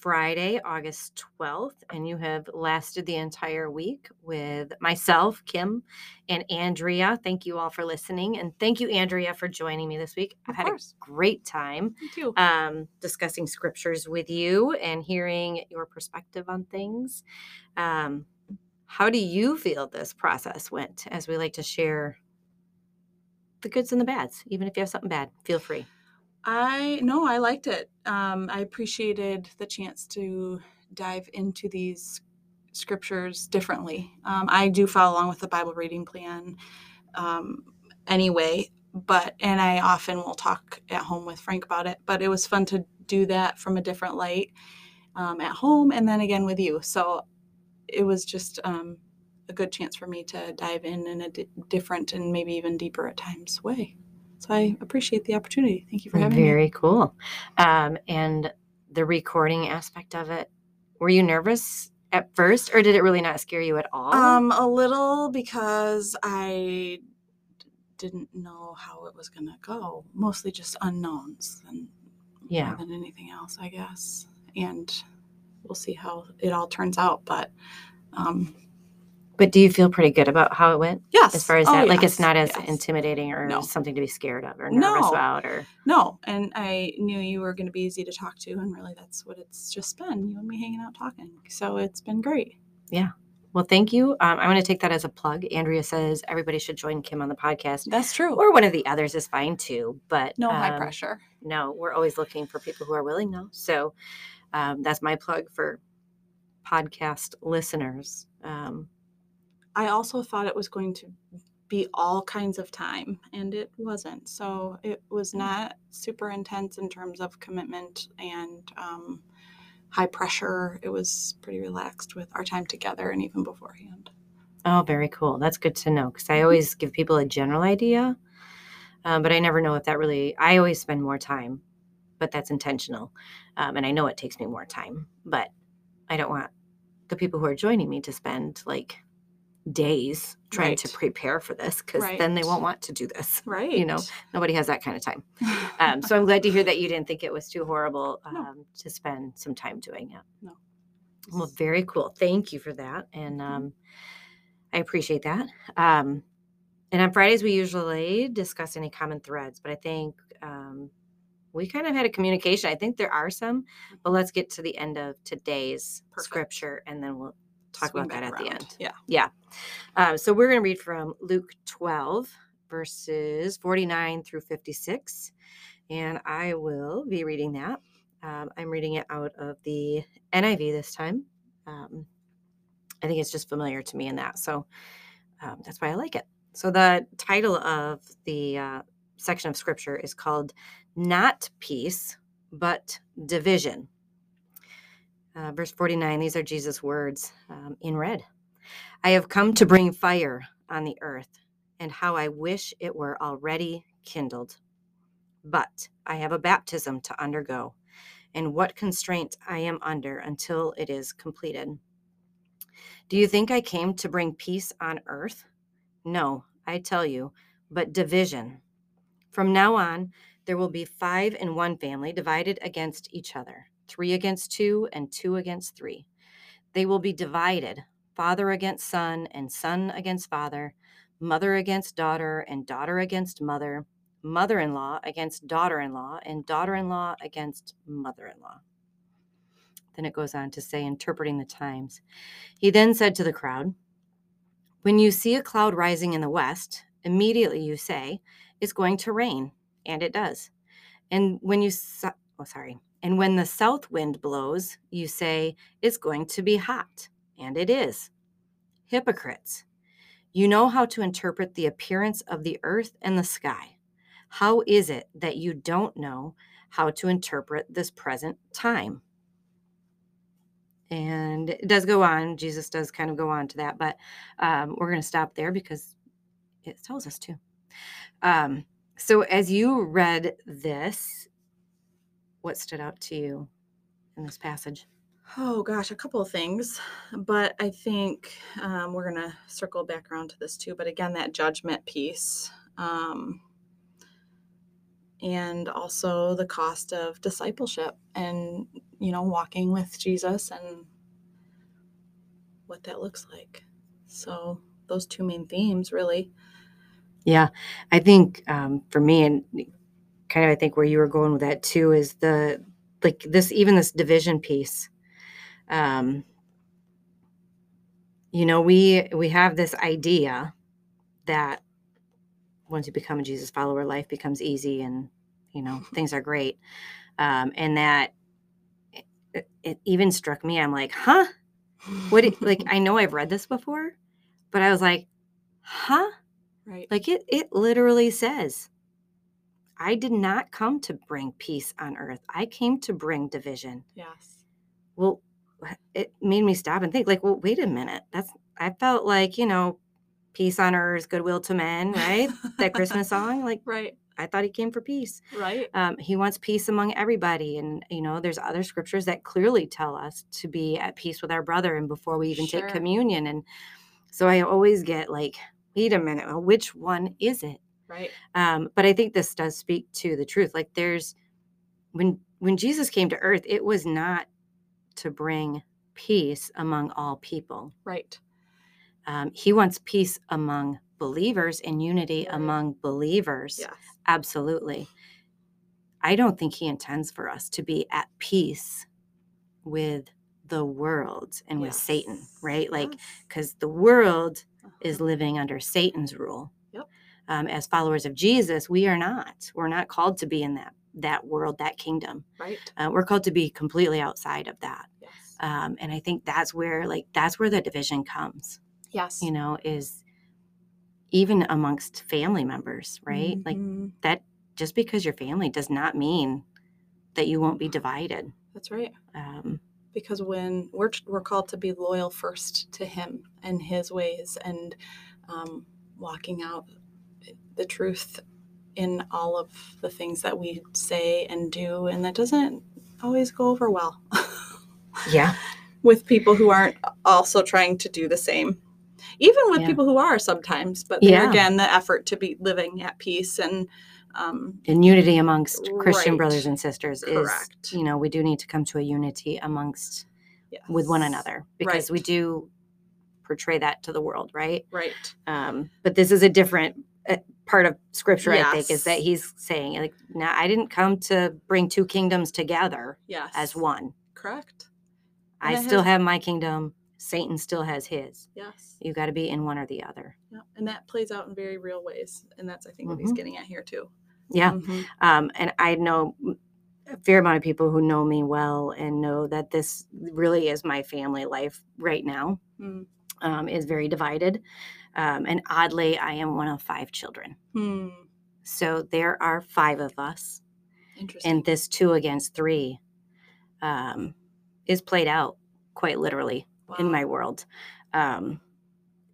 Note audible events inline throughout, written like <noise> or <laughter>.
Friday, August 12th, and you have lasted the entire week with myself, Kim, and Andrea. Thank you all for listening. And thank you, Andrea, for joining me this week. I've had a great time um, discussing scriptures with you and hearing your perspective on things. Um, how do you feel this process went? As we like to share the goods and the bads, even if you have something bad, feel free. I no, I liked it. Um, I appreciated the chance to dive into these scriptures differently. Um, I do follow along with the Bible reading plan um, anyway, but and I often will talk at home with Frank about it. But it was fun to do that from a different light um, at home, and then again with you. So it was just um, a good chance for me to dive in in a di- different and maybe even deeper at times way. So I appreciate the opportunity. Thank you for having me. Very cool. Um, and the recording aspect of it, were you nervous at first, or did it really not scare you at all? Um, a little because I didn't know how it was going to go. Mostly just unknowns than Yeah. more than anything else, I guess. And we'll see how it all turns out. But um, but do you feel pretty good about how it went? yes, As far as Oh, that, like it's not as yes. intimidating or No. something to be scared of or nervous No. about, or No, and I knew you were going to be easy to talk to, and really that's what it's just been. You and me hanging out talking. So it's been great. Yeah. Well, thank you. Um, I'm going to take that as a plug. Andrea says everybody should join Kim on the podcast, That's true. or one of the others is fine too. But no high um, pressure. no, we're always looking for people who are willing. No, so um, that's my plug for podcast listeners. Um, I also thought it was going to be all kinds of time, and it wasn't. So it was not super intense in terms of commitment and um, high pressure. It was pretty relaxed with our time together and even beforehand. Oh, very cool. That's good to know because I always give people a general idea, um, but I never know if that really. I always spend more time, but that's intentional, um, and I know it takes me more time. But I don't want the people who are joining me to spend like days trying to prepare for this because then they won't want to do this. Right. You know, nobody has that kind of time. <laughs> Um, so I'm glad to hear that you didn't think it was too horrible No. um, to spend some time doing it. No. Well, very cool. Thank you for that. And Mhm. um, I appreciate that. Um, and on Fridays, we usually discuss any common threads, but I think um, we kind of had a communication. I think there are some, but let's get to the end of today's Perfect. scripture and then we'll talk Swing about that at the end. Yeah. Yeah. Um, so we're going to read from Luke 12, verses 49 through 56. And I will be reading that. Um, I'm reading it out of the NIV this time. Um, I think it's just familiar to me in that. So um, that's why I like it. So the title of the uh, section of scripture is called Not Peace, but Division. Uh, verse 49, these are Jesus' words um, in red. I have come to bring fire on the earth, and how I wish it were already kindled. But I have a baptism to undergo, and what constraint I am under until it is completed. Do you think I came to bring peace on earth? No, I tell you, but division. From now on, there will be five in one family divided against each other, three against two, and two against three. They will be divided father against son, and son against father, mother against daughter, and daughter against mother, mother in law against daughter in law, and daughter in law against mother in law. Then it goes on to say, interpreting the times. He then said to the crowd, When you see a cloud rising in the west, immediately you say, It's going to rain. And it does. And when you, oh, sorry. And when the south wind blows, you say, It's going to be hot. And it is. Hypocrites. You know how to interpret the appearance of the earth and the sky. How is it that you don't know how to interpret this present time? and it does go on. Jesus does kind of go on to that, but um, we're going to stop there because it tells us to. Um, so, as you read this, what stood out to you in this passage? Oh gosh, a couple of things, but I think um, we're gonna circle back around to this too. But again, that judgment piece, um, and also the cost of discipleship, and you know, walking with Jesus and what that looks like. So those two main themes, really. Yeah, I think um, for me, and kind of, I think where you were going with that too is the like this even this division piece um, you know we we have this idea that once you become a jesus follower life becomes easy and you know <laughs> things are great. Um, and that it, it even struck me i'm like huh? What it, like i know i've read this before but i was like huh? <laughs> Right. like it it literally says i did not come to bring peace on earth i came to bring division yes. well it made me stop and think like well wait a minute that's i felt like you know peace on earth goodwill to men right that christmas song like Right. i thought he came for peace Right. um, he wants peace among everybody and you know there's other scriptures that clearly tell us to be at peace with our brother and before we even Sure. take communion and so i always get like wait a minute well, which one is it Right. um, but i think this does speak to the truth like there's when when jesus came to earth it was not to bring peace among all people Right. um, he wants peace among believers and unity Right. among believers Yes. absolutely i don't think he intends for us to be at peace with the world and with satan right like Yes. because the world is Uh-huh. living under Satan's rule. Um, as followers of Jesus, we are not. We're not called to be in that that world, that kingdom. right. Uh, we're called to be completely outside of that. Yes. Um, and I think that's where, like, that's where the division comes. yes. You know, is even amongst family members, right? Like Mhm. that. Just because you're family does not mean that you won't be divided. That's right. Um, because when we're we're called to be loyal first to Him and His ways, and um, walking out the truth in all of the things that we say and do, and that doesn't always go over well <laughs> yeah. with people who aren't also trying to do the same. Even with Yeah. people who are sometimes, but Yeah. again, the effort to be living at peace and um, and unity amongst Christian Right. brothers and sisters Correct. is, you know, we do need to come to a unity amongst with one another because we do portray that to the world, right? Right. Um, but this is a different uh, part of scripture, I think, is that he's saying, like, now I didn't come to bring two kingdoms together Yes. as one. Correct. I And it still have my kingdom. Satan still has his. Yes. You got to be in one or the other. Yeah, and that plays out in very real ways, and that's I think what he's Mhm. getting at here too. Yeah. Mhm. Um, and I know a fair amount of people who know me well and know that this really is my family life right now. Mm. Um, is very divided. Um, and oddly, I am one of five children. Hmm. So there are five of us, Interesting. and this two against three um, is played out quite literally in my world. Um,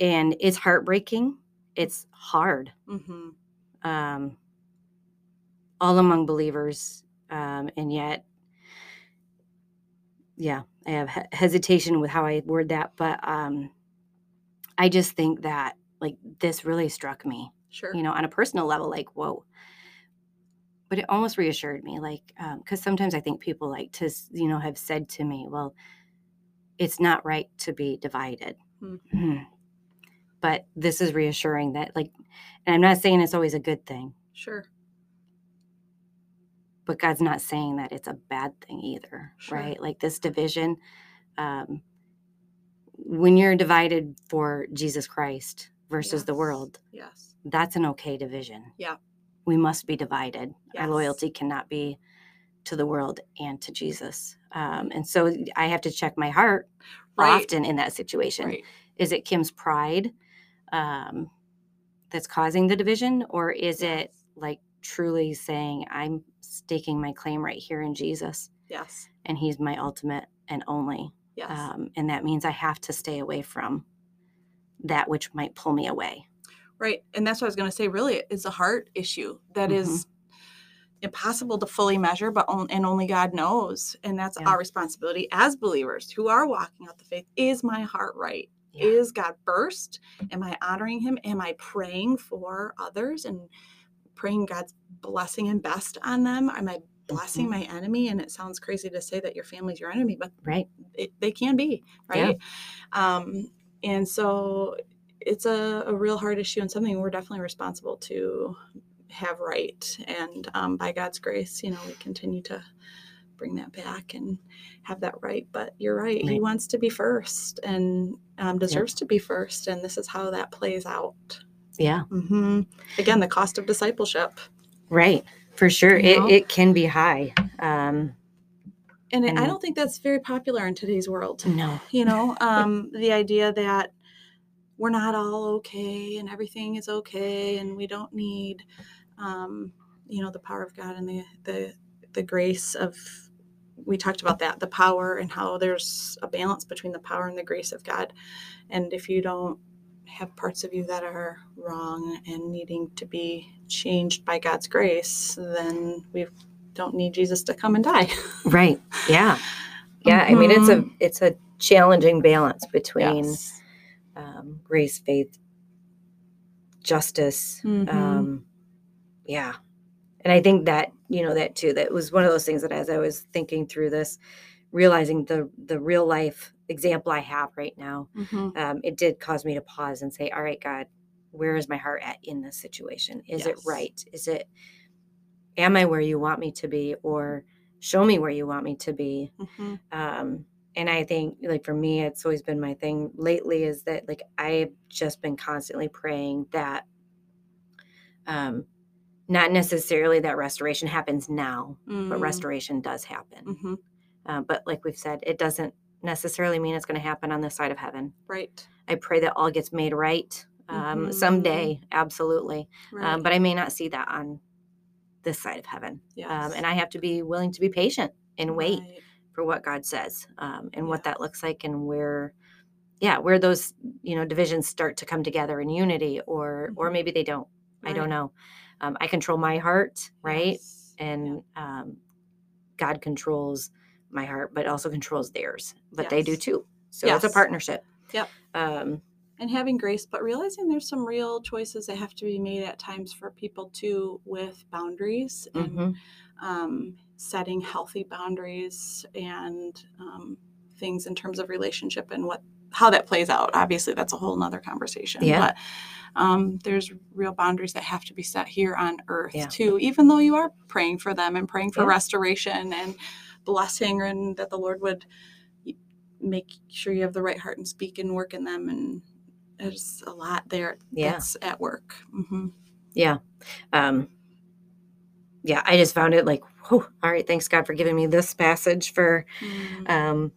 and it's heartbreaking. It's hard. Mhm. um, all among believers, um, and yet, yeah, I have he- hesitation with how I word that, but um, I just think that like this really struck me, Sure. you know, on a personal level, like whoa. But it almost reassured me, like, because sometimes I think people like to, you know, have said to me, well, it's not right to be divided. Hmm. Mhm. But this is reassuring that, like, and I'm not saying it's always a good thing, Sure. but God's not saying that it's a bad thing either, Sure. right? Like this division, um, when you're divided for Jesus Christ versus the world, Yes. that's an okay division. Yeah. We must be divided. Our loyalty cannot be to the world and to Jesus. Um, and so I have to check my heart Right. often in that situation. Right. Is it Kim's pride um, that's causing the division, or is it like truly saying, I'm staking my claim right here in Jesus, Yes. and He's my ultimate and only Yes. Um, and that means I have to stay away from that which might pull me away. Right. And that's what I was going to say. Really, it's a heart issue that is Mhm. impossible to fully measure, but on, and only God knows. And that's Yeah. our responsibility as believers who are walking out the faith. Is my heart right? Yeah. Is God first? Am I honoring Him? Am I praying for others and praying God's blessing and best on them? Am I blessing Mhm. my enemy? And it sounds crazy to say that your family's your enemy, but Right. it, they can be Yeah. right um and so it's a, a real hard issue and something we're definitely responsible to have right and um, by god's grace you know we continue to bring that back and have that right but you're right, he wants to be first and um, deserves to be first and this is how that plays out Yeah. mm-hmm. again the cost of discipleship Right. For sure. You It, know? it can be high. Um, and, it, i don't think that's very popular in today's world no. you know <laughs> um the idea that we're not all okay and everything is okay and we don't need um you know the power of god and the the the grace of we talked about that the power and how there's a balance between the power and the grace of god and if you don't have parts of you that are wrong and needing to be changed by god's grace then we don't need jesus to come and die <laughs> Right. Yeah. Yeah. I mean, it's a Mhm. it's a challenging balance between Yes. um, grace, faith, justice. Mhm. Um, yeah. And I think that, you know, that too, that was one of those things that as I was thinking through this, realizing the the real life example I have right now, Mhm. um, it did cause me to pause and say, all right, God, where is my heart at in this situation? Is it right? Is it, am I where you want me to be? Or show me where you want me to be? Mhm. um and i think like for me it's always been my thing lately is that like i've just been constantly praying that um not necessarily that restoration happens now but Mm. restoration does happen Mhm. uh, but like we've said it doesn't necessarily mean it's going to happen on this side of heaven Right. i pray that all gets made right um Mhm. someday absolutely Right. um, but i may not see that on this side of heaven yes. um, and i have to be willing to be patient and wait Right. for what God says um, and what that looks like and where, yeah, where those you know divisions start to come together in unity or or Mhm. maybe they don't. I don't know. Um, I control my heart, right? Yes. And um, God controls my heart, but also controls theirs. But they do too. So it's a partnership. Yep. Um, and having grace, but realizing there's some real choices that have to be made at times for people too with boundaries and mhm. um, setting healthy boundaries and um, things in terms of relationship and what how that plays out. Obviously, that's a whole nother conversation. Yeah. But um, there's real boundaries that have to be set here on earth Yeah. too, even though you are praying for them and praying for Yeah. restoration and blessing and that the Lord would make sure you have the right heart and speak and work in them. And there's a lot there Yeah. that's at work. hmm Yeah. Um, yeah, I just found it like, whew, all right, thanks God for giving me this passage for Mm. um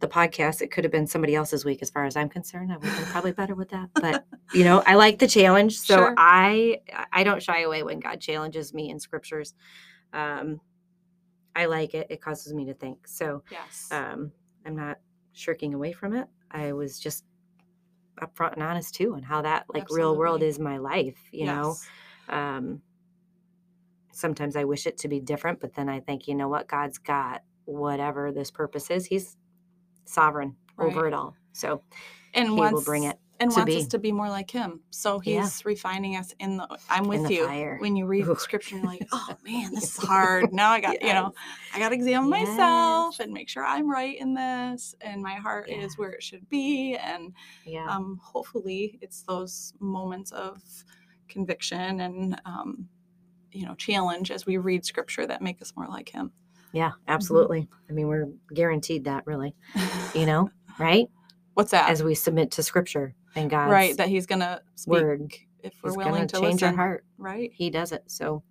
the podcast it could have been somebody else's week as far as i'm concerned i would have been probably better with that but you know i like the challenge so Sure. i i don't shy away when god challenges me in scriptures um i like it it causes me to think so yes. um i'm not shirking away from it i was just upfront and honest too and how that like real world is my life you know? Um sometimes i wish it to be different but then i think you know what? God's got whatever this purpose is. He's sovereign over it all. So and He wants will bring it and to wants us to be more like him. So he's Yeah. refining us in the. I'm with the you fire. when you read Ooh. scripture. You're like, oh <laughs> man, this is hard. Now I got you know, I got to examine myself and make sure I'm right in this, and my heart Yeah. is where it should be, and yeah um, hopefully it's those moments of conviction and um, you know challenge as we read scripture that make us more like him. yeah Mm-hmm. absolutely i mean we're guaranteed that really you <laughs> know right What's that? as we submit to scripture and god's right, that he's gonna speak word if we're he's willing going to to change listen. our heart Right. he does it so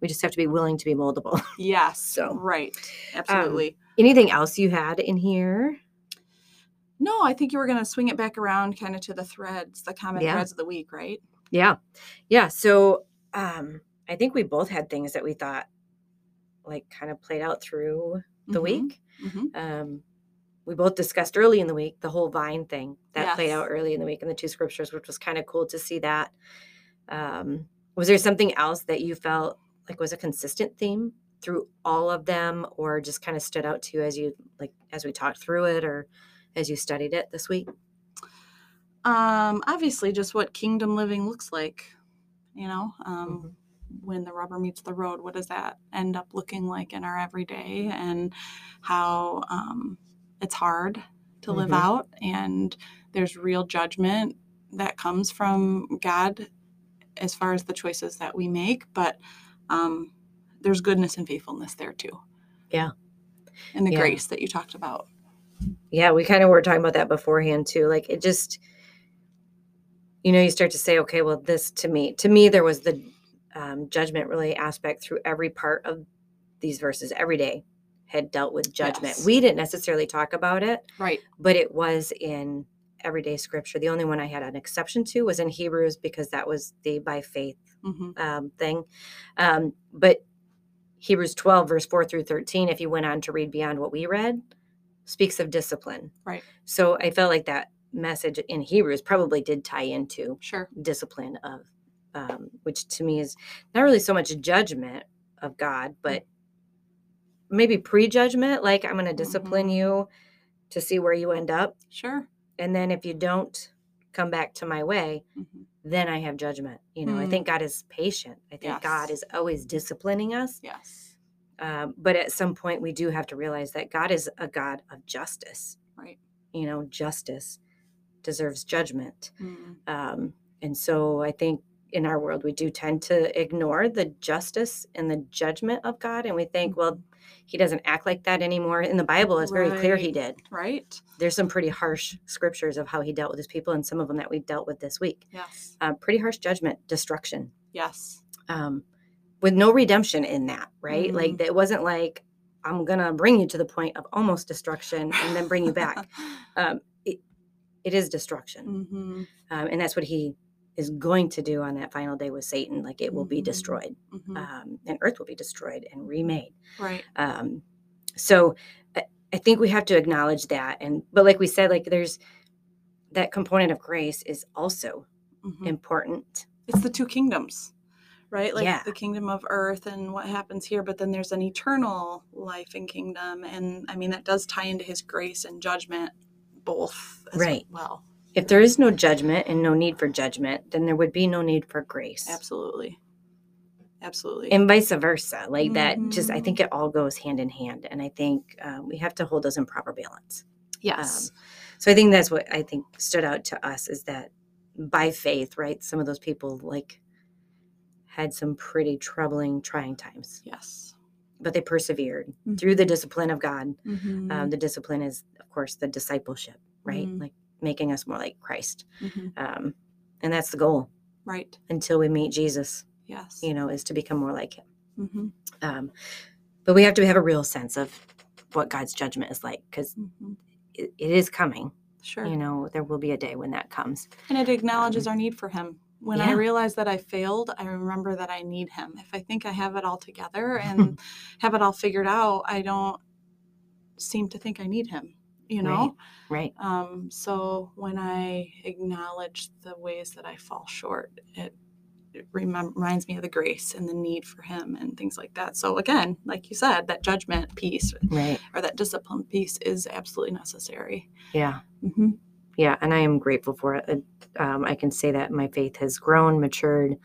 we just have to be willing to be moldable <laughs> Yes. So, right. Absolutely. anything else you had in here No, I think you were going to swing it back around kind of to the threads, the common Yeah. threads of the week, right? Yeah. Yeah. So um I think we both had things that we thought like kind of played out through the Mhm, week. mhm. Um we both discussed early in the week the whole vine thing that played out early in the week in the two scriptures, which was kind of cool to see that. Um, was there something else that you felt like was a consistent theme through all of them, or just kind of stood out to you as you like as we talked through it, or as you studied it this week? Um, obviously, just what kingdom living looks like. You know, um, Mhm. when the rubber meets the road, what does that end up looking like in our everyday, and how um, it's hard to live Mhm. out, and there's real judgment that comes from God as far as the choices that we make, but um, there's goodness and faithfulness there too. Yeah. And the Yeah. grace that you talked about. Yeah, we kind of were talking about that beforehand too. Like it just, you know, you start to say, okay, well, this to me, to me, there was the um, judgment really aspect through every part of these verses. Every day had dealt with judgment. Yes. We didn't necessarily talk about it, Right. but it was in everyday scripture. The only one I had an exception to was in Hebrews because that was the by faith hmm um, thing. Um, but Hebrews 12, verse 4 through 13, if you went on to read beyond what we read, speaks of discipline. Right. So I felt like that message in Hebrews probably did tie into Sure. discipline of, um, which to me is not really so much judgment of God, but maybe prejudgment. Like I'm going to discipline Mhm. you to see where you end up. Sure. And then if you don't come back to my way, hmm then I have judgment. You know, I Mm. think God is patient. I think God is always disciplining us. Yes. Um, but at some point, we do have to realize that God is a God of justice. Right. You know, justice deserves judgment. Mm. Um, and so I think in our world, we do tend to ignore the justice and the judgment of God. And we think, well, he doesn't act like that anymore. In the Bible, it's very clear he did. Right. There's some pretty harsh scriptures of how he dealt with his people, and some of them that we dealt with this week. Yes. Uh, pretty harsh judgment, destruction Yes. um, with no redemption in that, right? Like Mhm. that wasn't like I'm gonna bring you to the point of almost destruction and then bring you back. <laughs> Um, it, it is destruction, hmm um, and that's what he is going to do on that final day with Satan. Like it will be Mhm. destroyed, hmm um, and Earth will be destroyed and remade. right. Um, so I, I think we have to acknowledge that, and but like we said, like there's that component of grace is also hmm important. It's the two kingdoms, right? Like Yeah. the kingdom of earth and what happens here, but then there's an eternal life and kingdom, and I mean that does tie into His grace and judgment, both as Right. well. If there is no judgment and no need for judgment, then there would be no need for grace. Absolutely. Absolutely. And vice versa. Like that, just, I Mhm. think it all goes hand in hand. And I think um, we have to hold those in proper balance. yes. So I think that's what I think stood out to us is that by faith, right? Some of those people like had some pretty troubling, trying times, yes. but they persevered Mhm. through the discipline of God. Mhm. Um, the discipline is, of course, the discipleship, right? Mhm. Like making us more like Christ. Mhm. Um, and that's the goal Right. until we meet Jesus. Yes. you know, is to become more like him. hmm Um, but we have to have a real sense of what God's judgment is like because hmm it, it is coming. Sure. You know, there will be a day when that comes. And it acknowledges our need for him. When I yeah. realize that I failed, I remember that I need him. If I think I have it all together <laughs> and have it all figured out, I don't seem to think I need him, you know? Right. Um, so when I acknowledge the ways that I fall short, it, it remem- reminds me of the grace and the need for him and things like that. So again, like you said, that judgment piece Right. or that discipline piece is absolutely necessary. Yeah. hmm Yeah. And I am grateful for it. Um, I can say that my faith has grown, matured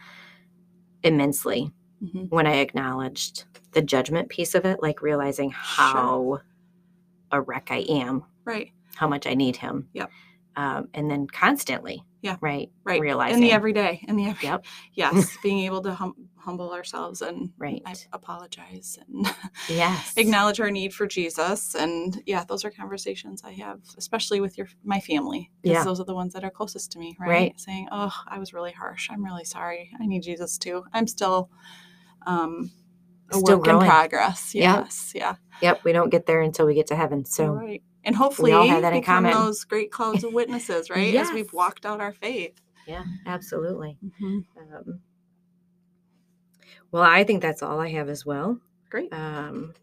immensely hmm when I acknowledged the judgment piece of it, like realizing how a wreck I am, Right. how much I need him. Yep. Um, and then constantly. Yeah. Right. Right. Realizing. in the everyday, in the every, Yep. <laughs> yes, being able to hum- humble ourselves and Right. I apologize and <laughs> Yes. acknowledge our need for Jesus. And yeah, those are conversations I have, especially with your my family, because Yeah. those are the ones that are closest to me, right? Right. Saying, "Oh, I was really harsh. I'm really sorry. I need Jesus too. I'm still um, a Still work growing. in progress." Yes, yeah, Yep, we don't get there until we get to heaven. So right. And hopefully, all have that in become common. those great clouds of witnesses, <laughs> right? As we've walked out our faith. yeah, absolutely. Mhm. Um, well, I think that's all I have as well. Great. Um,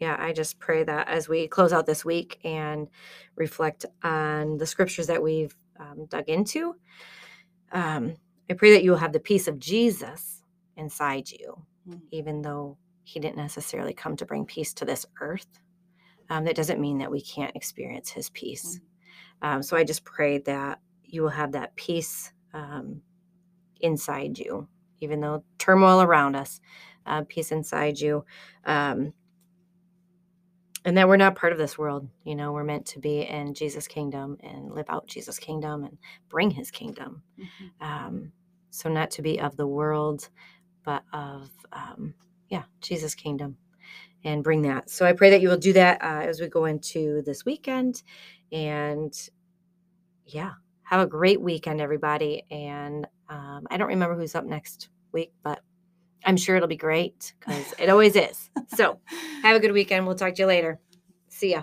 yeah, I just pray that as we close out this week and reflect on the scriptures that we've um, dug into, um, I pray that you will have the peace of Jesus inside you, Mm. even though he didn't necessarily come to bring peace to this earth. Um, that doesn't mean that we can't experience his peace. Um, so I just pray that you will have that peace um, inside you, even though turmoil around us, uh, peace inside you. Um, and that we're not part of this world. You know, we're meant to be in Jesus' kingdom and live out Jesus' kingdom and bring his kingdom. Mhm. Um, so, not to be of the world, but of, um, yeah, Jesus' kingdom and bring that. So, I pray that you will do that uh, as we go into this weekend. And yeah, have a great weekend, everybody. And um, I don't remember who's up next week, but I'm sure it'll be great because it always is. So, have a good weekend. We'll talk to you later. See ya.